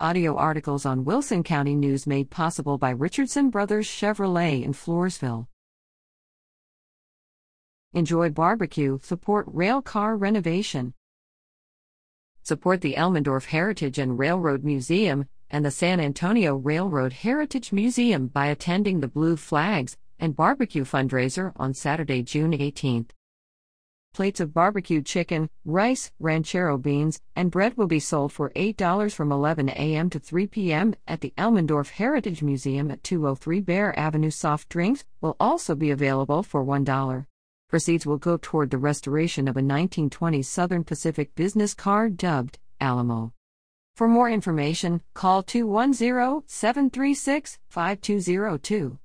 Audio articles on Wilson County News made possible by Richardson Brothers Chevrolet in Floresville. Enjoy barbecue, support rail car renovation. Support the Elmendorf Heritage and Railroad Museum and the San Antonio Railroad Heritage Museum by attending the Blue Flags and Barbecue fundraiser on Saturday, June 18th. Plates of barbecued chicken, rice, ranchero beans, and bread will be sold for $8 from 11 a.m. to 3 p.m. at the Elmendorf Heritage Museum at 203 Bear Avenue. Soft drinks will also be available for $1. Proceeds will go toward the restoration of a 1920s Southern Pacific business car dubbed Alamo. For more information, call 210 736 5202.